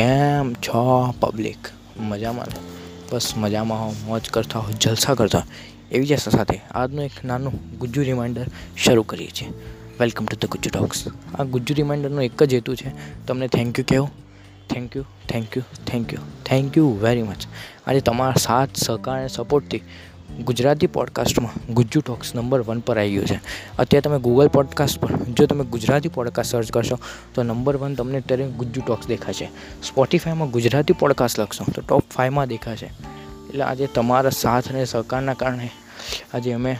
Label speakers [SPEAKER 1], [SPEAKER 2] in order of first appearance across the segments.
[SPEAKER 1] કેમ છો પબ્લિક? મજામાં ને? બસ મજામાં હો મોજ કરતા હો જલસા કરતા એવી જ આશા સાથે, આજનું એક નાનું ગુજ્જુ રિમાઇન્ડર શરૂ કરીએ છીએ. Welcome to the Gujju talks આ ગુજ્જુ રિમાઇન્ડરનો એક જ હેતુ છે, તમને થેન્ક યુ કહેવું. Thank you thank you thank you thank you very much આજે તમારા સાથ, સહકાર અને સપોર્ટથી ગુજરાતી પોડકાસ્ટમાં ગુજ્જુ ટોક્સ નંબર વન પર આવી ગયું છે. અત્યારે તમે ગૂગલ પોડકાસ્ટ પર, જો તમે ગુજરાતી પોડકાસ્ટ સર્ચ કરશો, તો નંબર વન તમને અત્યારે ગુજ્જુ ટોક્સ દેખાશે. સ્પોટિફાઈમાં ગુજરાતી પોડકાસ્ટ લખશો, તો ટોપ ફાઇવમાં દેખાશે. એટલે આજે તમારા સાથ અને સહકારના કારણે આજે અમે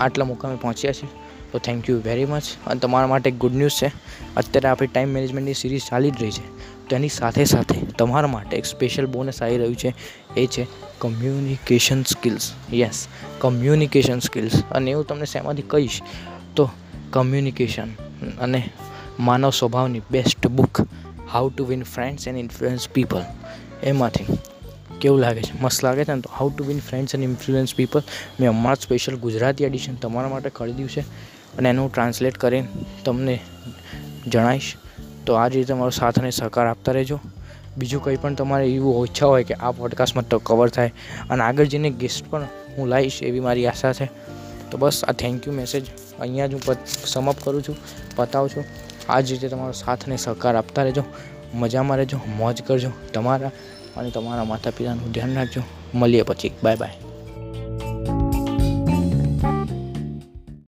[SPEAKER 1] આટલા મુકામે પહોંચ્યા છીએ. તો થેન્ક યુ વેરી મચ અને તમારા માટે ગુડ ન્યૂઝ છે. અત્યારે આપણી ટાઈમ મેનેજમેન્ટની સિરીઝ ચાલી જ રહી છે. તેની સાથે સાથે તમારા માટે એક સ્પેશિયલ બોનસ આવી રહ્યું છે. એ છે communication skills yes communication skills અને એવું તમને શેમાંથી કહીશ તો કમ્યુનિકેશન અને માનવ સ્વભાવની best book how to win friends and influence people એમાંથી કેવું લાગે છે? મસ્ત લાગે છે ને તો? How to win friends and influence people મેં હમણાં સ્પેશિયલ ગુજરાતી એડિશન તમારા માટે ખરીદ્યું છે. અને એનું ટ્રાન્સલેટ કરીને તમને જણાવીશ તો આ જ રીતે મારો સાથ અને સહકાર આપતા રહેજો. બીજું કંઈ પણ તમારે એવું ઈચ્છા હોય કે આ પોડકાસ્ટમાં તો કવર થાય અને આગળ જઈને ગેસ્ટ પણ હું લાવીશ એવી મારી આશા છે. તો બસ આ થેન્ક યુ મેસેજ અહીંયા જ હું સમઅપ કરું છું. પતાવું છું. આ જ રીતે તમારો સાથ અને સહકાર આપતા રહેજો. મજામાં રહેજો. મોજ કરજો તમારા અને તમારા માતા પિતાનું ધ્યાન રાખજો. મળીએ પછી. Bye bye